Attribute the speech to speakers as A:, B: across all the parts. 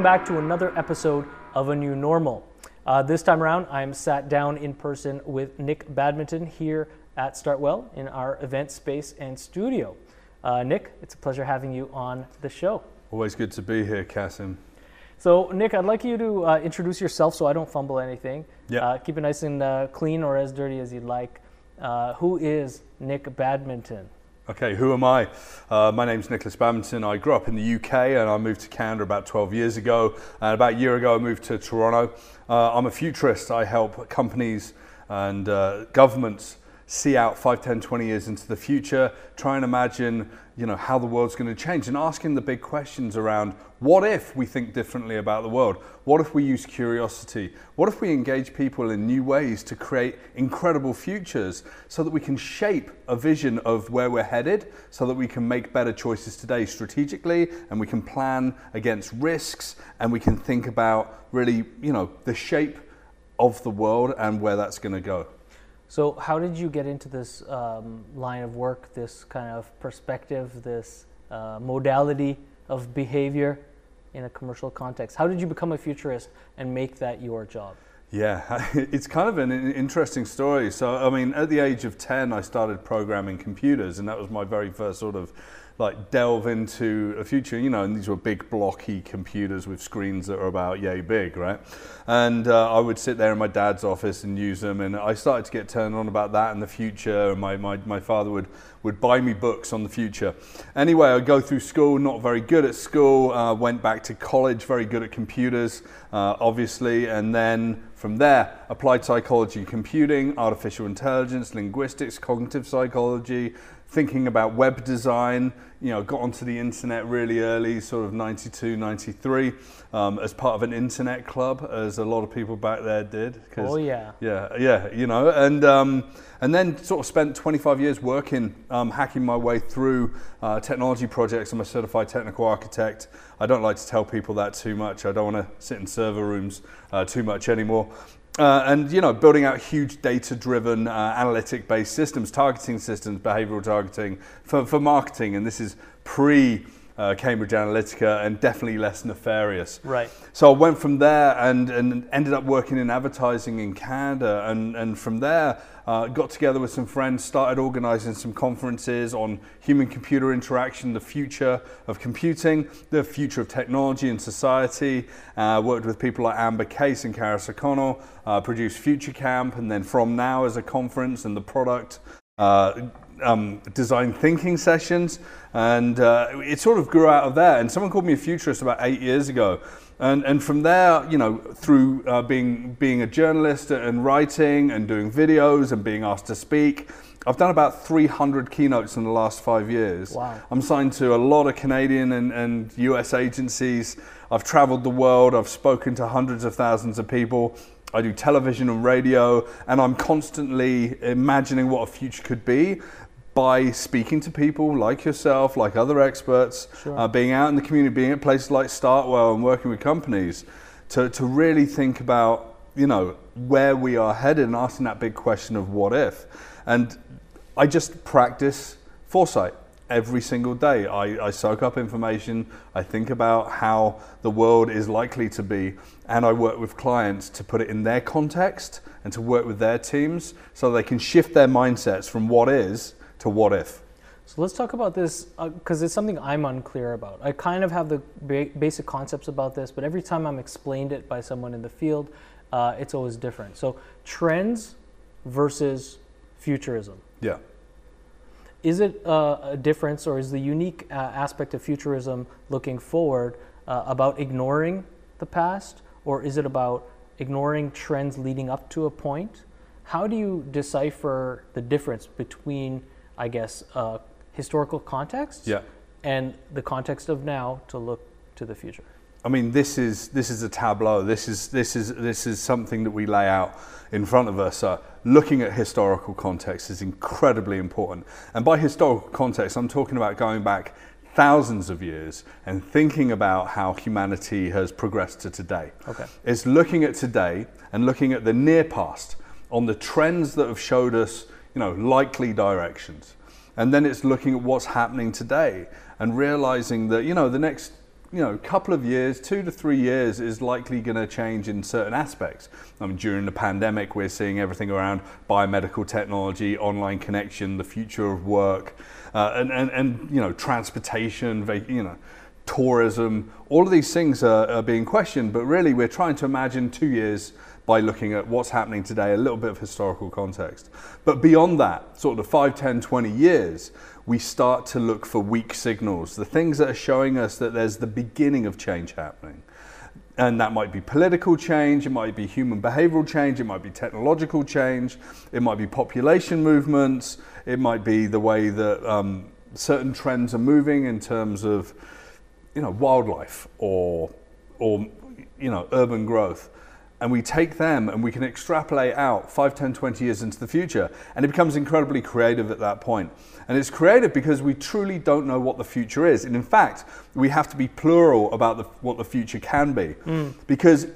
A: Welcome back to another episode of A New Normal. Uh, this time around, I'm sat down in person with Nik Badminton here at Startwell in our event space and studio. Uh, Nik, it's a pleasure having you on the show.
B: Always good to be here, Qasim.
A: So, Nik, I'd like you to uh, introduce yourself so I don't fumble anything.
B: Yeah.
A: Uh, keep it nice and uh, clean or as dirty as you'd like. Uh, who is Nik Badminton?
B: Okay, who am I? Uh, my name's Nikolas Badminton. I grew up in the UK and I moved to Canada about 12 years ago. And about a year ago, I moved to Toronto. Uh, I'm a futurist. I help companies and uh, governments see out 5, 10, 20 years into the future, try and imagine you know, how the world's going to change and asking the big questions around what if we think differently about the world? What if we use curiosity? What if we engage people in new ways to create incredible futures so that we can shape a vision of where we're headed so that we can make better choices today strategically and we can plan against risks and we can think about really, you know, the shape of the world and where that's going to go.
A: So, how did you get into this um, line of work, this kind of perspective, this uh, modality of behavior in a commercial context? How did you become a futurist and make that your job?
B: Yeah, it's kind of an interesting story. So, I mean, at the age of 10, I started programming computers, and that was my very first sort of like delve into a future, you know, and these were big blocky computers with screens that were about yay big, right? And uh, I would sit there in my dad's office and use them, and I started to get turned on about that and the future. And my, my, my father would, would buy me books on the future. Anyway, I go through school, not very good at school, uh, went back to college, very good at computers, uh, obviously, and then from there, applied psychology, computing, artificial intelligence, linguistics, cognitive psychology, thinking about web design, you know, got onto the internet really early, sort of 92, 93, um, as part of an internet club, as a lot of people back there did.
A: Oh, yeah.
B: Yeah, yeah, you know, and, um, and then sort of spent 25 years working, um, hacking my way through uh, technology projects. I'm a certified technical architect. I don't like to tell people that too much. I don't want to sit in server rooms uh, too much anymore. Uh, and you know, building out huge data-driven, uh, analytic-based systems, targeting systems, behavioral targeting for, for marketing, and this is pre uh, Cambridge Analytica and definitely less nefarious.
A: Right.
B: So I went from there and, and ended up working in advertising in Canada. And, and from there, uh, got together with some friends, started organizing some conferences on human computer interaction, the future of computing, the future of technology and society. Uh, worked with people like Amber Case and Karis O'Connell, uh, produced Future Camp, and then From Now as a conference and the product. Uh, um, design thinking sessions, and uh, it sort of grew out of there. And someone called me a futurist about eight years ago. And, and from there, you know, through uh, being, being a journalist and writing and doing videos and being asked to speak, I've done about 300 keynotes in the last five years.
A: Wow.
B: I'm signed to a lot of Canadian and, and US agencies. I've traveled the world. I've spoken to hundreds of thousands of people. I do television and radio, and I'm constantly imagining what a future could be by speaking to people like yourself, like other experts,
A: Sure.
B: uh, being out in the community, being at places like Startwell and working with companies to, to really think about, you know, where we are headed and asking that big question of what if. And I just practice foresight every single day. I, I soak up information, I think about how the world is likely to be, and I work with clients to put it in their context and to work with their teams so they can shift their mindsets from what is to what if.
A: So let's talk about this because uh, it's something I'm unclear about. I kind of have the ba- basic concepts about this, but every time I'm explained it by someone in the field, uh, it's always different. So trends versus futurism.
B: Yeah.
A: Is it uh, a difference, or is the unique uh, aspect of futurism looking forward uh, about ignoring the past, or is it about ignoring trends leading up to a point? How do you decipher the difference between, I guess, uh, historical context
B: Yeah.
A: and the context of now to look to the future?
B: I mean, this is this is a tableau. This is this is this is something that we lay out in front of us. Uh, looking at historical context is incredibly important, and by historical context, I'm talking about going back thousands of years and thinking about how humanity has progressed to today.
A: Okay.
B: It's looking at today and looking at the near past on the trends that have showed us, you know, likely directions, and then it's looking at what's happening today and realizing that you know the next you know, couple of years, two to three years, is likely going to change in certain aspects. I mean, during the pandemic, we're seeing everything around biomedical technology, online connection, the future of work, uh, and, and, and, you know, transportation, you know, tourism. All of these things are, are being questioned, but really we're trying to imagine two years by looking at what's happening today, a little bit of historical context. But beyond that, sort of 5, 10, 20 years, we start to look for weak signals, the things that are showing us that there's the beginning of change happening. And that might be political change, it might be human behavioral change, it might be technological change, it might be population movements, it might be the way that um, certain trends are moving in terms of you know, wildlife or, or you know, urban growth and we take them and we can extrapolate out 5, 10, 20 years into the future. And it becomes incredibly creative at that point. And it's creative because we truly don't know what the future is. And in fact, we have to be plural about the, what the future can be. Mm. Because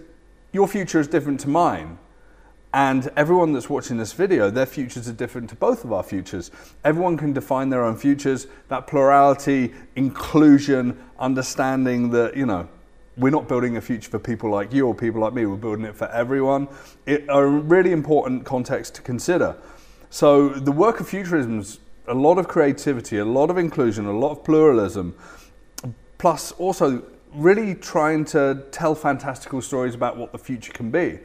B: your future is different to mine. And everyone that's watching this video, their futures are different to both of our futures. Everyone can define their own futures. That plurality, inclusion, understanding that, you know, we're not building a future for people like you or people like me, we're building it for everyone. It, a really important context to consider. So, the work of futurism is a lot of creativity, a lot of inclusion, a lot of pluralism, plus also really trying to tell fantastical stories about what the future can be.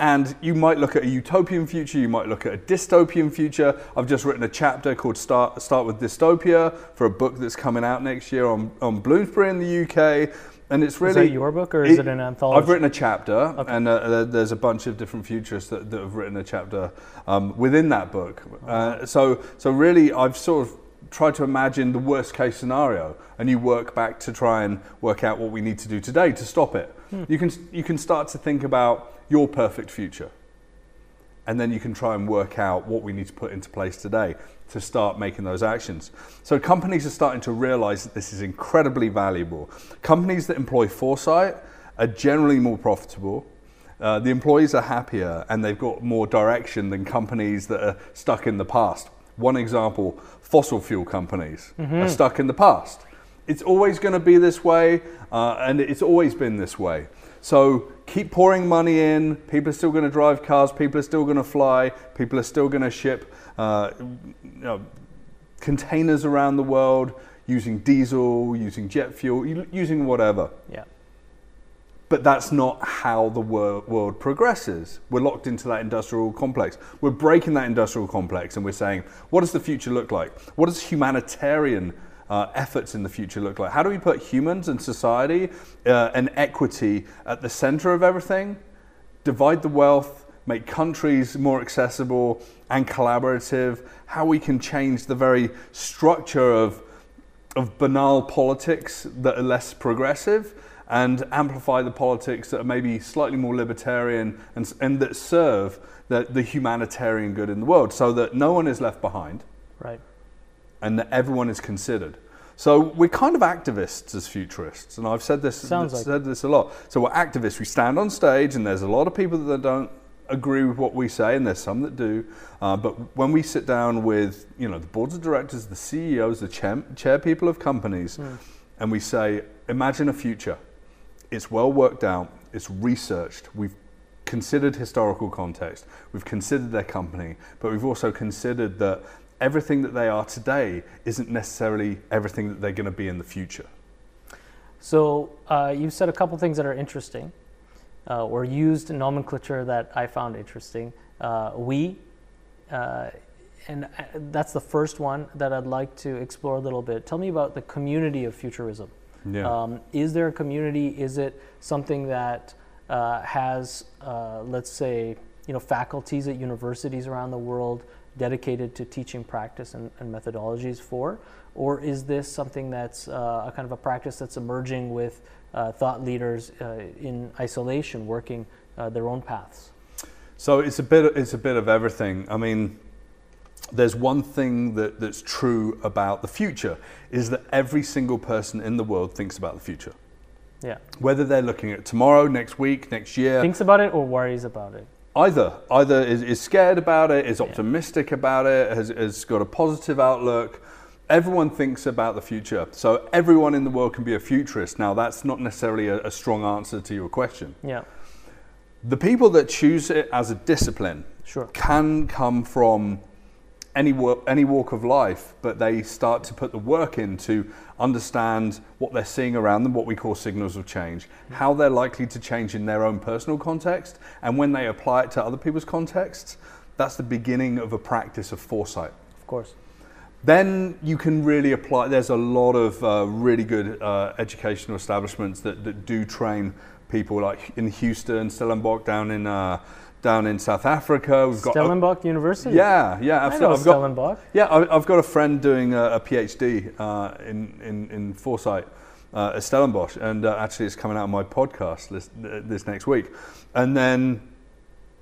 B: And you might look at a utopian future, you might look at a dystopian future. I've just written a chapter called Start, Start with Dystopia for a book that's coming out next year on, on Bloomsbury in the UK and it's really
A: is that your book or is it, it an anthology?
B: I've written a chapter, okay. and uh, there's a bunch of different futurists that, that have written a chapter um, within that book. Uh, so, so really, I've sort of tried to imagine the worst case scenario, and you work back to try and work out what we need to do today to stop it. Hmm. You can you can start to think about your perfect future, and then you can try and work out what we need to put into place today to start making those actions. So companies are starting to realize that this is incredibly valuable. Companies that employ foresight are generally more profitable. Uh, the employees are happier and they've got more direction than companies that are stuck in the past. One example fossil fuel companies mm-hmm. are stuck in the past. It's always going to be this way, uh, and it's always been this way. So keep pouring money in. People are still going to drive cars. People are still going to fly. People are still going to ship uh, you know, containers around the world using diesel, using jet fuel, using whatever.
A: Yeah.
B: But that's not how the wor- world progresses. We're locked into that industrial complex. We're breaking that industrial complex and we're saying, what does the future look like? What does humanitarian uh, efforts in the future look like? How do we put humans and society uh, and equity at the center of everything? Divide the wealth, make countries more accessible and collaborative, how we can change the very structure of, of banal politics that are less progressive and amplify the politics that are maybe slightly more libertarian and, and that serve the, the humanitarian good in the world so that no one is left behind.
A: Right.
B: And that everyone is considered. So we're kind of activists as futurists, and I've said this,
A: Sounds
B: said
A: like
B: this a lot. So we're activists. We stand on stage, and there's a lot of people that don't agree with what we say, and there's some that do. Uh, but when we sit down with you know the boards of directors, the CEOs, the chair, chair people of companies, mm. and we say, imagine a future. It's well worked out. It's researched. We've considered historical context. We've considered their company, but we've also considered that everything that they are today isn't necessarily everything that they're going to be in the future.
A: So uh, you've said a couple things that are interesting uh, or used nomenclature that I found interesting. Uh, we, uh, and uh, that's the first one that I'd like to explore a little bit. Tell me about the community of futurism.
B: Yeah. Um,
A: is there a community? Is it something that uh, has, uh, let's say, you know, faculties at universities around the world dedicated to teaching practice and, and methodologies for, or is this something that's a kind of a practice that's emerging with uh, thought leaders uh, in isolation working uh, their own paths?
B: So it's a bit. It's a bit of everything. I mean, there's one thing that, that's true about the future is that every single person in the world thinks about the future.
A: Yeah.
B: Whether they're looking at tomorrow, next week, next year.
A: Thinks about it or worries about it.
B: Either. Either is, is scared about it, is optimistic yeah. about it, has, has got a positive outlook. everyone thinks about the future. So everyone in the world can be a futurist. Now, that's not necessarily a, a strong answer to your question.
A: Yeah.
B: The people that choose it as a discipline
A: Sure.
B: can come from any work, any walk of life, but they start to put the work in to understand what they're seeing around them, what we call signals of change, how they're likely to change in their own personal context, and when they apply it to other people's contexts, that's the beginning of a practice of foresight.
A: Of course.
B: Then you can really apply. There's a lot of uh, really good uh, educational establishments that, that do train people, like in Houston, Stellenbosch down in uh, down in South Africa. We've got
A: Stellenbosch University.
B: yeah, yeah,
A: I know
B: absolutely. I've got,
A: Stellenbosch.
B: yeah, I- I've got a friend doing a, a PhD uh, in, in, in foresight uh, at Stellenbosch, and uh, actually it's coming out on my podcast this, this next week. And then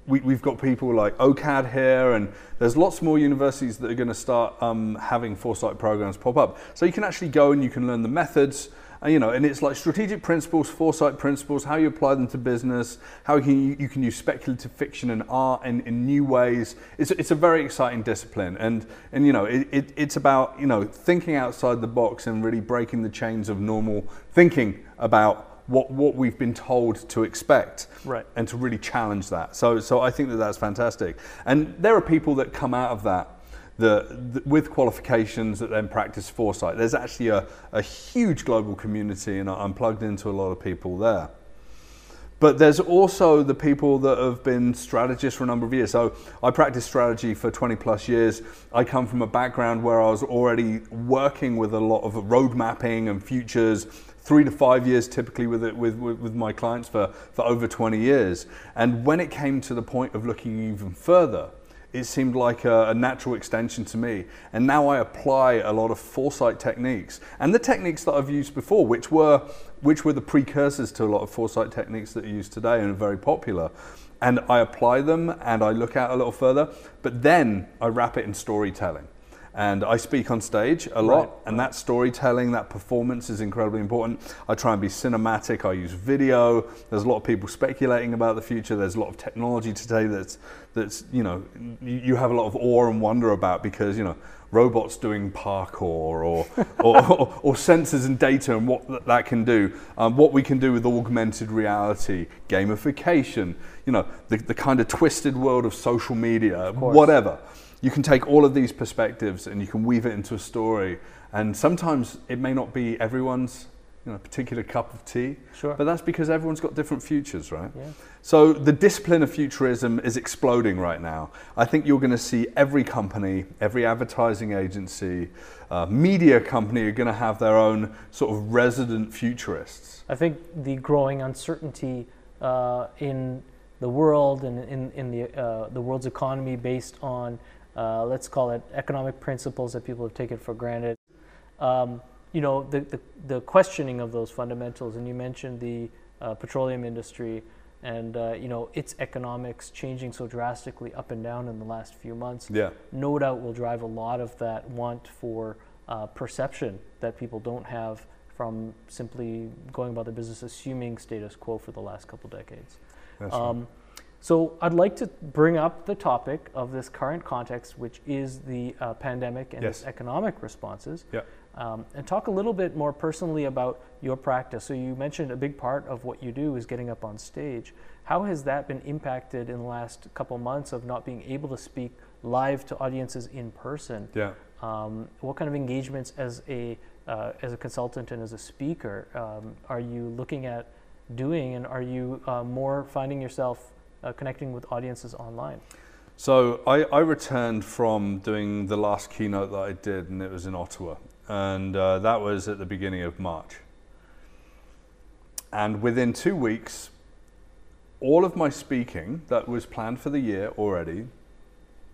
B: we, we've got people like OCAD here, and there's lots more universities that are going to start um, having foresight programs pop up. So you can actually go and you can learn the methods, you know, and it's like strategic principles, foresight principles, how you apply them to business, how you can, you can use speculative fiction and art in, in new ways. It's, it's a very exciting discipline, and, and you know, it, it, it's about you know thinking outside the box and really breaking the chains of normal thinking about what, what we've been told to expect
A: Right.
B: and to really challenge that. So, so I think that that's fantastic. And there are people that come out of that with qualifications that then practice foresight. There's actually a, a huge global community, and I'm plugged into a lot of people there. But there's also the people that have been strategists for a number of years. So I practiced strategy for 20 plus years. I come from a background where I was already working with a lot of road mapping and futures, three to five years typically with, it, with, with, with my clients for, for over 20 years. And when it came to the point of looking even further, it seemed like a, a, natural extension to me. And now I apply a lot of foresight techniques and the techniques that I've used before, which were, which were the precursors to a lot of foresight techniques that are used today and are very popular. And I apply them and I look out a little further, but then I wrap it in storytelling. And I speak on stage a lot,
A: Right,
B: and that storytelling, that performance is incredibly important. I try and be cinematic, I use video. There's a lot of people speculating about the future. There's a lot of technology today that's, that's you know, you have a lot of awe and wonder about because, you know, robots doing parkour or, or, or, or sensors and data and what that can do, um, what we can do with augmented reality, gamification, you know, the, the kind of twisted world of social media,
A: course.
B: whatever. You can take all of these perspectives and you can weave it into a story. And sometimes it may not be everyone's you know, particular cup of tea,
A: Sure.
B: but that's because everyone's got different futures, right?
A: Yeah.
B: So the discipline of futurism is exploding right now. I think you're going to see every company, every advertising agency, uh, media company are going to have their own sort of resident futurists.
A: I think the growing uncertainty uh, in the world and in, in the, uh, the world's economy based on, uh, let's call it economic principles that people have taken for granted. Um, you know, the, the, the questioning of those fundamentals, and you mentioned the uh, petroleum industry and, uh, you know, its economics changing so drastically up and down in the last few months
B: Yeah.
A: no doubt will drive a lot of that want for uh, perception that people don't have from simply going about their business assuming status quo for the last couple decades.
B: That's right.
A: So I'd like to bring up the topic of this current context, which is the uh, pandemic and its economic responses,
B: Yeah.
A: um, and talk a little bit more personally about your practice. So you mentioned a big part of what you do is getting up on stage. How has that been impacted in the last couple months of not being able to speak live to audiences in person?
B: Yeah.
A: Um, what kind of engagements as a uh, as a consultant and as a speaker um, are you looking at doing, and are you uh, more finding yourself uh, connecting with audiences online?
B: So I, I returned from doing the last keynote that I did, and it was in Ottawa, and uh, that was at the beginning of March. And within two weeks, all of my speaking that was planned for the year already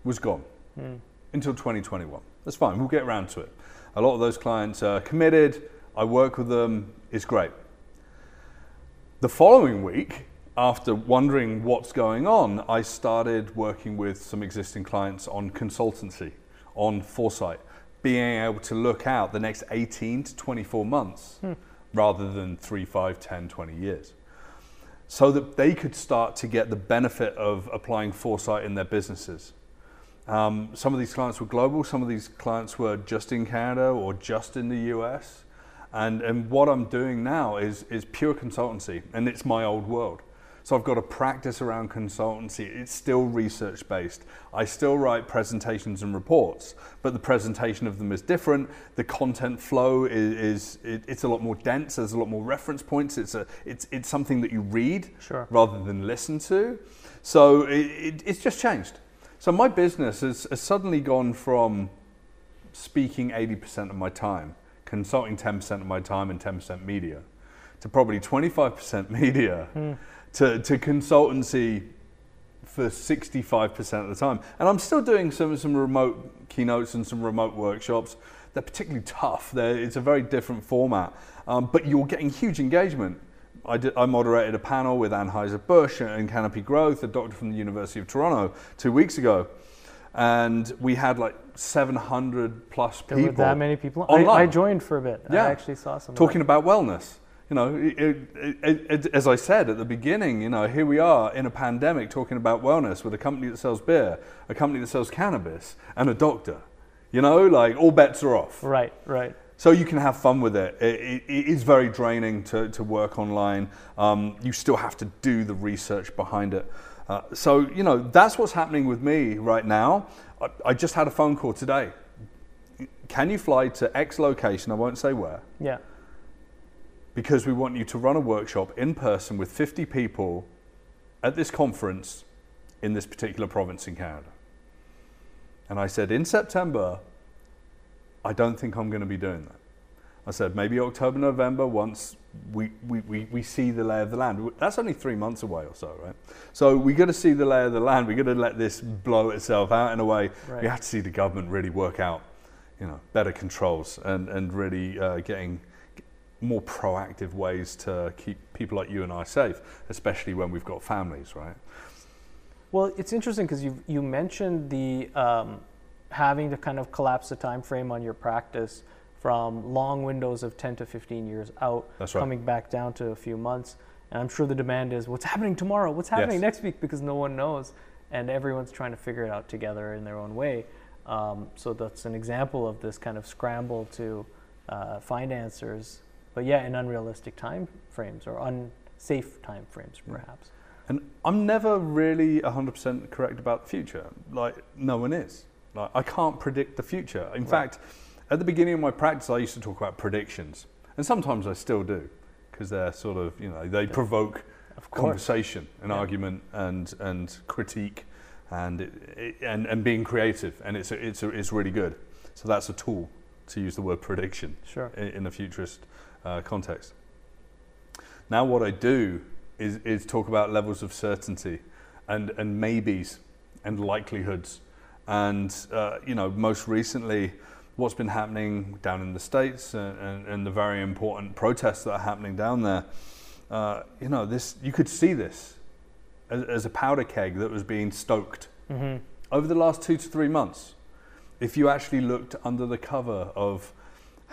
B: was gone
A: Hmm.
B: until 2021. That's fine, we'll get around to it. A lot of those clients are committed, I work with them, it's great. The following week, after wondering what's going on, I started working with some existing clients on consultancy, on foresight, being able to look out the next 18 to 24 months rather than 3, 5, 10, 20 years. So that they could start to get the benefit of applying foresight in their businesses. Um, some of these clients were global, some of these clients were just in Canada or just in the US. And, and what I'm doing now is, is pure consultancy, and it's my old world. So I've got a practice around consultancy. It's still research based. I still write presentations and reports, but the presentation of them is different. The content flow is, is it, it's a lot more dense. There's a lot more reference points. It's a it's it's something that you read
A: Sure.
B: rather than listen to. So it, it, it's just changed. So my business has, has suddenly gone from speaking 80% of my time, consulting 10% of my time, and 10% media, to probably 25% media, hmm. To, to consultancy for 65% of the time. And I'm still doing some, some remote keynotes and some remote workshops. They're particularly tough. They're, it's a very different format, um, but you're getting huge engagement. I, did, I moderated a panel with Anheuser-Busch and Canopy Growth, a doctor from the University of Toronto, two weeks ago. And we had like 700 plus
A: There
B: people.
A: were that many people. I,
B: online
A: I joined for a bit.
B: Yeah.
A: I actually saw some.
B: talking about wellness. You know, it, it, it, as I said at the beginning, you know, here we are in a pandemic talking about wellness with a company that sells beer, a company that sells cannabis, and a doctor. You know, like all bets are off.
A: Right, right.
B: So you can have fun with it. It, it, it is very draining to, to work online. Um, you still have to do the research behind it. Uh, so, you know, that's what's happening with me right now. I, I just had a phone call today. Can you fly to X location? I won't say where
A: Yeah.
B: Because we want you to run a workshop in person with 50 people at this conference in this particular province in Canada. And I said, in September, I don't think I'm going to be doing that. I said, maybe October, November, once we, we, we, we see the lay of the land. That's only three months away or so, right? So we got to see the lay of the land. we got to let this blow itself out in a way.
A: Right.
B: We have to see the government really work out, you know, better controls and, and really uh, getting more proactive ways to keep people like you and I safe, especially when we've got families, right?
A: Well, it's interesting because you you mentioned the um, having to kind of collapse the time frame on your practice from long windows of 10 to 15 years out,
B: right.
A: coming back down to a few months. And I'm sure the demand is what's happening tomorrow, what's happening
B: Yes.
A: next week, because no one knows, and everyone's trying to figure it out together in their own way. Um, so that's an example of this kind of scramble to uh, find answers, but yeah, in unrealistic time frames or unsafe time frames, perhaps.
B: And I'm never really 100% correct about the future. Like, no one is. Like, I can't predict the future. In
A: Right.
B: fact, at the beginning of my practice, I used to talk about predictions. And sometimes I still do, because they're sort of, you know, they provoke conversation and
A: Yeah.
B: argument and, and critique and, it, it, and, and being creative. And it's, a, it's, a, it's really good. So that's a tool to use the word prediction
A: Sure.
B: in, in a futurist uh, context. Now, what I do is, is talk about levels of certainty and, and maybes and likelihoods. And, uh, you know, most recently, what's been happening down in the States and, and, and the very important protests that are happening down there, uh, you know, this, you could see this as, as a powder keg that was being stoked
A: hmm
B: over the last two to three months, if you actually looked under the cover of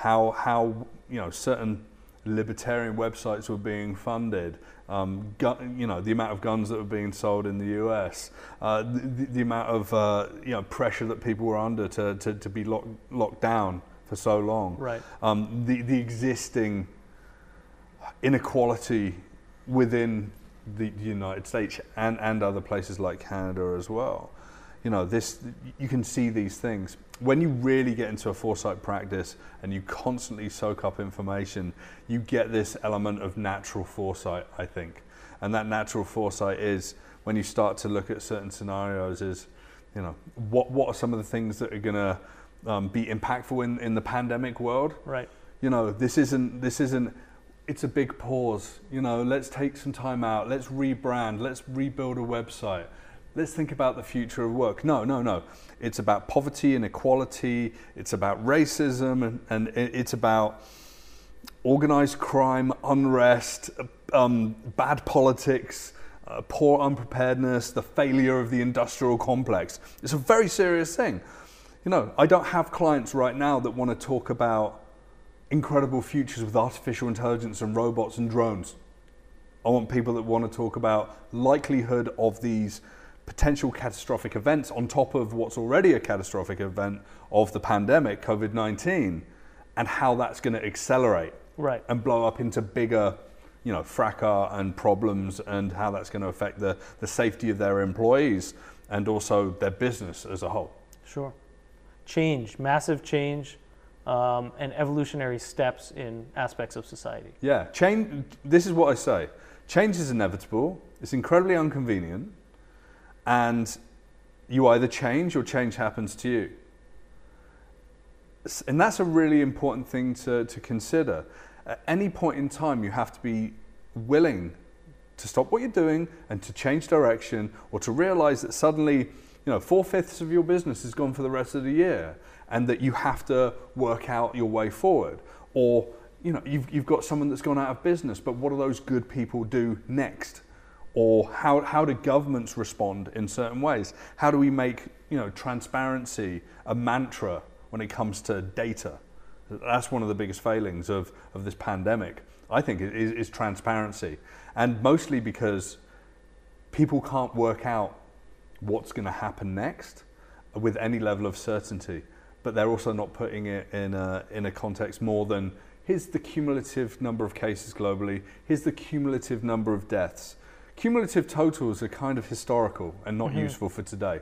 B: how how you know certain libertarian websites were being funded, um, gun, you know the amount of guns that were being sold in the U.S., uh, the, the, amount of uh, you know pressure that people were under to to, to be locked locked down for so long,
A: Right.
B: um, the the existing inequality within the United States and, and other places like Canada as well. You know, this you can see these things. When you really get into a foresight practice and you constantly soak up information, you get this element of natural foresight, I think. And that natural foresight is when you start to look at certain scenarios is, you know, what what are some of the things that are gonna um, be impactful in, in the pandemic world?
A: Right.
B: you know this isn't this isn't it's a big pause you know let's take some time out let's rebrand let's rebuild a website let's think about the future of work. No no no. It's about poverty and inequality. It's about racism and, and it's about organized crime unrest um, bad politics uh, poor unpreparedness the failure of the industrial complex. It's a very serious thing. You know i don't have clients right now that want to talk about incredible futures with artificial intelligence and robots and drones. I want people that want to talk about likelihood of these potential catastrophic events on top of what's already a catastrophic event of the pandemic, COVID 19, and how that's going to accelerate
A: Right.
B: and blow up into bigger, you know, fracas and problems, and how that's going to affect the, the safety of their employees and also their business as a whole.
A: Sure. Change, massive change, um, and evolutionary steps in aspects of society.
B: Yeah, change. This is what I say: change is inevitable. It's incredibly inconvenient, and you either change or change happens to you. And that's a really important thing to, to consider. At any point in time, you have to be willing to stop what you're doing and to change direction or to realize that suddenly, you know, four fifths of your business is gone for the rest of the year and that you have to work out your way forward. Or, you know, you've, you've got someone that's gone out of business, but what do those good people do next? Or how, how do governments respond in certain ways? How do we make, you know, transparency a mantra when it comes to data? That's one of the biggest failings of, of this pandemic, I think, is, is transparency. And mostly because people can't work out what's going to happen next with any level of certainty. But they're also not putting it in a, in a context more than here's the cumulative number of cases globally, here's the cumulative number of deaths. Cumulative totals are kind of historical and not useful for today.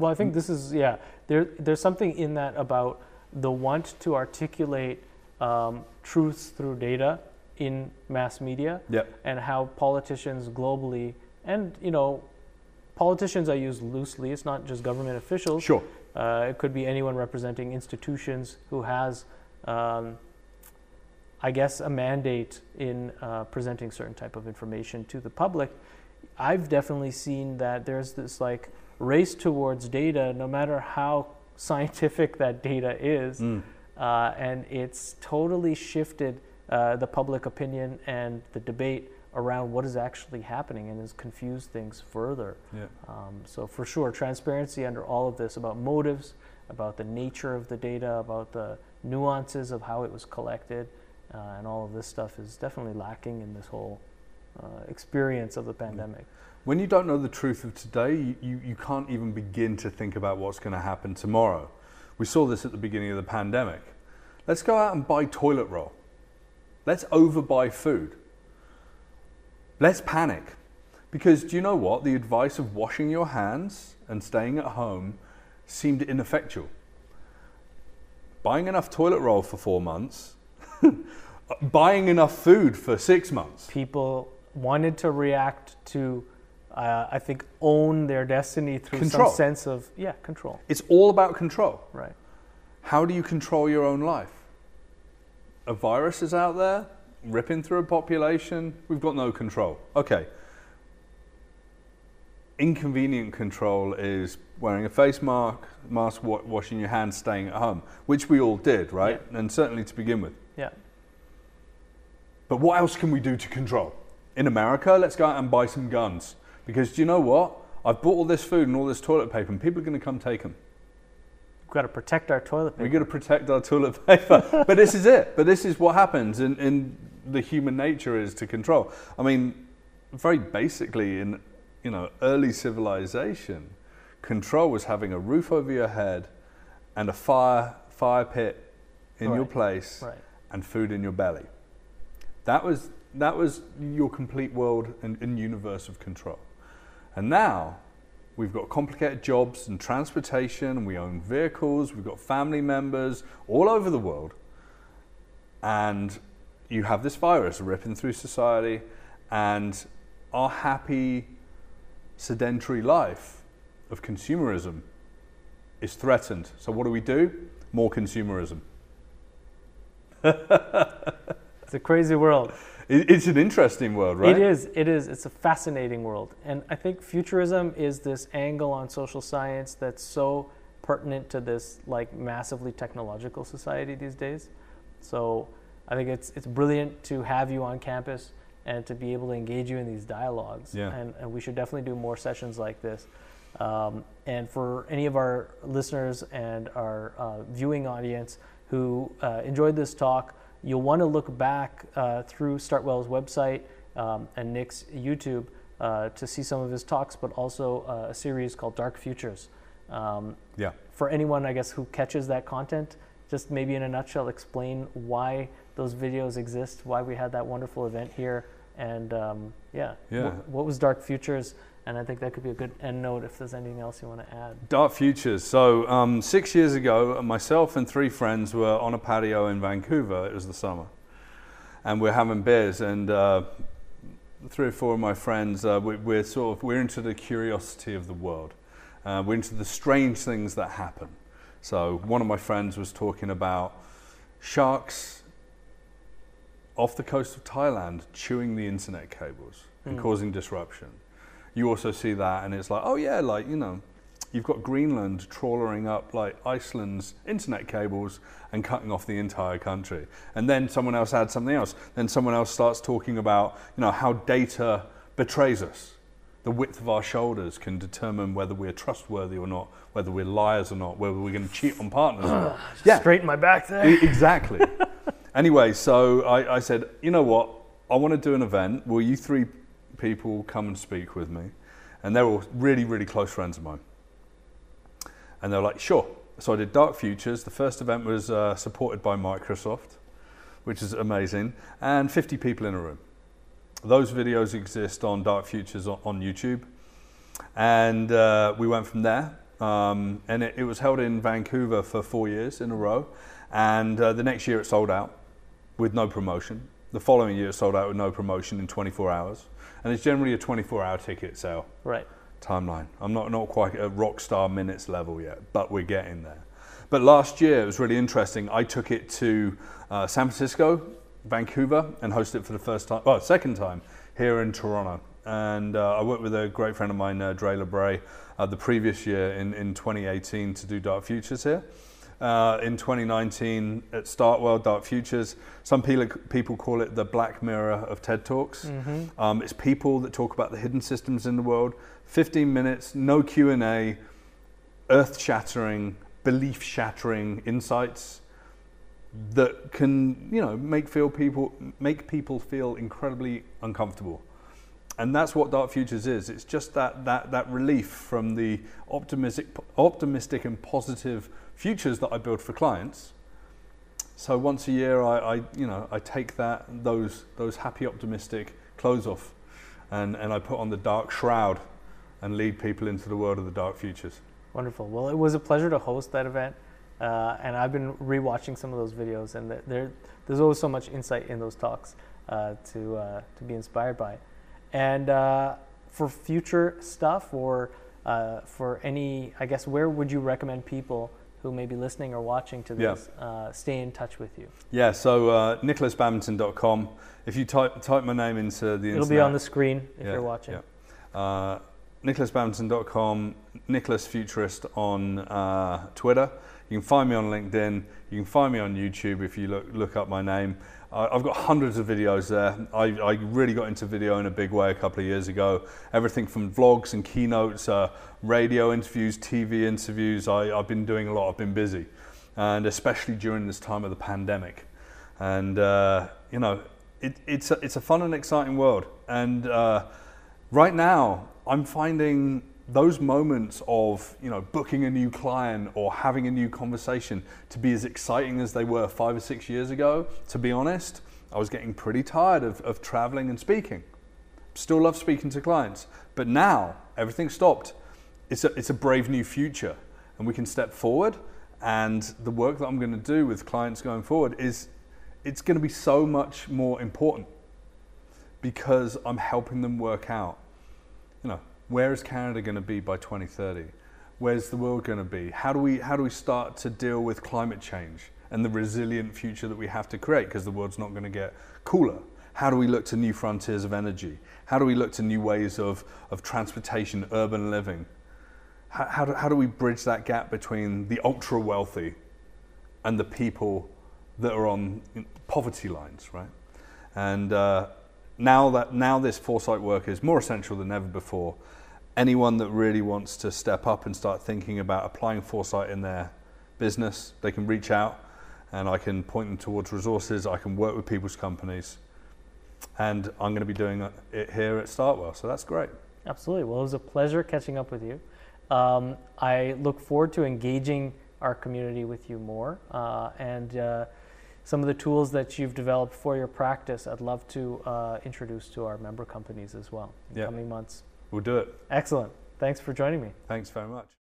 A: Well, I think this is yeah. There, there's something in that about the want to articulate um, truths through data in mass media,
B: Yep.
A: and how politicians globally, and you know, politicians I use loosely. It's not just government officials.
B: Sure.
A: Uh, it could be anyone representing institutions who has, um, I guess, a mandate in uh, presenting certain type of information to the public. I've definitely seen that there's this like race towards data, no matter how scientific that data is,
B: Mm.
A: uh, and it's totally shifted uh, the public opinion and the debate around what is actually happening and has confused things further.
B: Yeah.
A: Um, so for sure, transparency under all of this about motives, about the nature of the data, about the nuances of how it was collected, uh, and all of this stuff is definitely lacking in this whole uh, experience of the pandemic.
B: When you don't know the truth of today, you, you, you can't even begin to think about what's going to happen tomorrow. We saw this at the beginning of the pandemic. Let's go out and buy toilet roll. Let's overbuy food. Let's panic. Because do you know what? The advice of washing your hands and staying at home seemed ineffectual. Buying enough toilet roll for four months, buying enough food for six months.
A: People wanted to react to, uh, I think, own their destiny through
B: Control.
A: some sense of yeah control.
B: It's all about control.
A: Right.
B: How do you control your own life? A virus is out there ripping through a population. We've got no control. Okay. Inconvenient control is wearing a face mask, mask, washing your hands, staying at home, which we all did, right? And certainly to begin with.
A: Yeah.
B: But what else can we do to control? In America, let's go out and buy some guns. Because do you know what? I've bought all this food and all this toilet paper, and people are going to come take them.
A: We've got to protect our toilet paper.
B: We've got to protect our toilet paper. but this is it. But this is what happens in, in the human nature is to control. I mean, very basically, in you know early civilization, control was having a roof over your head and a fire fire pit in your place
A: Right.
B: And food in your belly. That was that was your complete world and, and universe of control. And now we've got complicated jobs and transportation, we own vehicles, we've got family members all over the world. And you have this virus ripping through society, and our happy, sedentary life of consumerism is threatened. So, what do we do? More consumerism.
A: It's a crazy world.
B: It's an interesting world, right?
A: It is. It is. It's a fascinating world, and I think futurism is this angle on social science that's so pertinent to this like massively technological society these days. So I think it's it's brilliant to have you on campus and to be able to engage you in these dialogues.
B: Yeah.
A: And, and we should definitely do more sessions like this. Um, and for any of our listeners and our uh, viewing audience who uh, enjoyed this talk, you'll want to look back uh, through Startwell's website um, and Nik's YouTube uh, to see some of his talks, but also uh, a series called Dark Futures. Um,
B: Yeah.
A: for anyone, I guess, who catches that content, just maybe in a nutshell, explain why those videos exist, why we had that wonderful event here, and um, yeah,
B: Yeah.
A: What, what was Dark Futures? And I think that could be a good end note if there's anything else you want to add.
B: Dark Futures. So, um, six years ago, myself and three friends were on a patio in Vancouver. It was the summer. And we're having beers, and uh, three or four of my friends, uh, we, we're sort of, we're into the curiosity of the world. Uh, we're into the strange things that happen. So, one of my friends was talking about sharks off the coast of Thailand chewing the internet cables and
A: Mm.
B: causing disruption. You also see that, and it's like, oh yeah, like you know, you've got Greenland trawling up like Iceland's internet cables and cutting off the entire country. And then someone else adds something else. Then someone else starts talking about, you know, how data betrays us. The width of our shoulders can determine whether we're trustworthy or not, whether we're liars or not, whether we're going to cheat on partners or not. Yeah,
A: Straighten my back there.
B: E- exactly. anyway, so I, I said, you know what? I want to do an event. Will you three people come and speak with me? And they're all really, really close friends of mine. And they're like, sure. So I did Dark Futures. The first event was uh, supported by Microsoft, which is amazing, and 50 people in a room. Those videos exist on Dark Futures on, on YouTube. And uh, we went from there. Um, and it, it was held in Vancouver for four years in a row. And uh, the next year it sold out with no promotion. The following year it sold out with no promotion in 24 hours. And it's generally a 24 hour ticket sale
A: Right.
B: timeline. I'm not, not quite at rock star minutes level yet, but we're getting there. But last year it was really interesting. I took it to uh, San Francisco, Vancouver, and hosted it for the first time, well, second time here in Toronto. And uh, I worked with a great friend of mine, uh, Dre LeBray, uh, the previous year in, in 2018 to do Dark Futures here. Uh, in 2019 at Startwell, Dark Futures. Some people, people call it the Black Mirror of TED Talks.
A: Mm-hmm.
B: Um, it's people that talk about the hidden systems in the world. 15 minutes, no Q&A, earth-shattering, belief-shattering insights that can, you know, make feel people make people feel incredibly uncomfortable. And that's what Dark Futures is. It's just that that that relief from the optimistic optimistic and positive futures that I build for clients. So once a year, I, I you know I take that those those happy optimistic clothes off, and and I put on the dark shroud, and lead people into the world of the dark futures.
A: Wonderful. Well, it was a pleasure to host that event, uh, and I've been rewatching some of those videos, and there, there's always so much insight in those talks uh, to uh, to be inspired by. And uh, for future stuff, or uh, for any, I guess, where would you recommend people who may be listening or watching to
B: Yeah.
A: this uh, stay in touch with you?
B: Yeah, so uh, nikolasbadminton.com. If you type type my name into the
A: It'll
B: internet,
A: be on the screen if
B: Yeah,
A: you're watching.
B: yeah. Uh, Nikolas Futurist on uh, Twitter. You can find me on LinkedIn. You can find me on YouTube if you look look up my name. I've got hundreds of videos there. I, I really got into video in a big way a couple of years ago. Everything from vlogs and keynotes, uh, radio interviews, TV interviews. I, I've been doing a lot. I've been busy, and especially during this time of the pandemic. And uh, you know, it, it's a, it's a fun and exciting world. And uh, right now, I'm finding those moments of you know booking a new client or having a new conversation to be as exciting as they were five or six years ago. To be honest, I was getting pretty tired of, of traveling and speaking. Still love speaking to clients, but now everything stopped. It's a, it's a brave new future, and we can step forward. And the work that I'm going to do with clients going forward is it's going to be so much more important because I'm helping them work out, where is Canada going to be by 2030? Where's the world going to be? How do we how do we start to deal with climate change and the resilient future that we have to create because the world's not going to get cooler? How do we look to new frontiers of energy? How do we look to new ways of, of transportation, urban living? How, how, do, how do we bridge that gap between the ultra wealthy and the people that are on poverty lines, right? And uh, now that now this foresight work is more essential than ever before. Anyone that really wants to step up and start thinking about applying foresight in their business, they can reach out, and I can point them towards resources. I can work with people's companies, and I'm going to be doing it here at Startwell. So that's great.
A: Absolutely. Well, it was a pleasure catching up with you. Um, I look forward to engaging our community with you more. Uh, and uh, some of the tools that you've developed for your practice, I'd love to uh, introduce to our member companies as well in
B: Yeah.
A: coming months.
B: We'll do it.
A: Excellent. Thanks for joining me.
B: Thanks very much.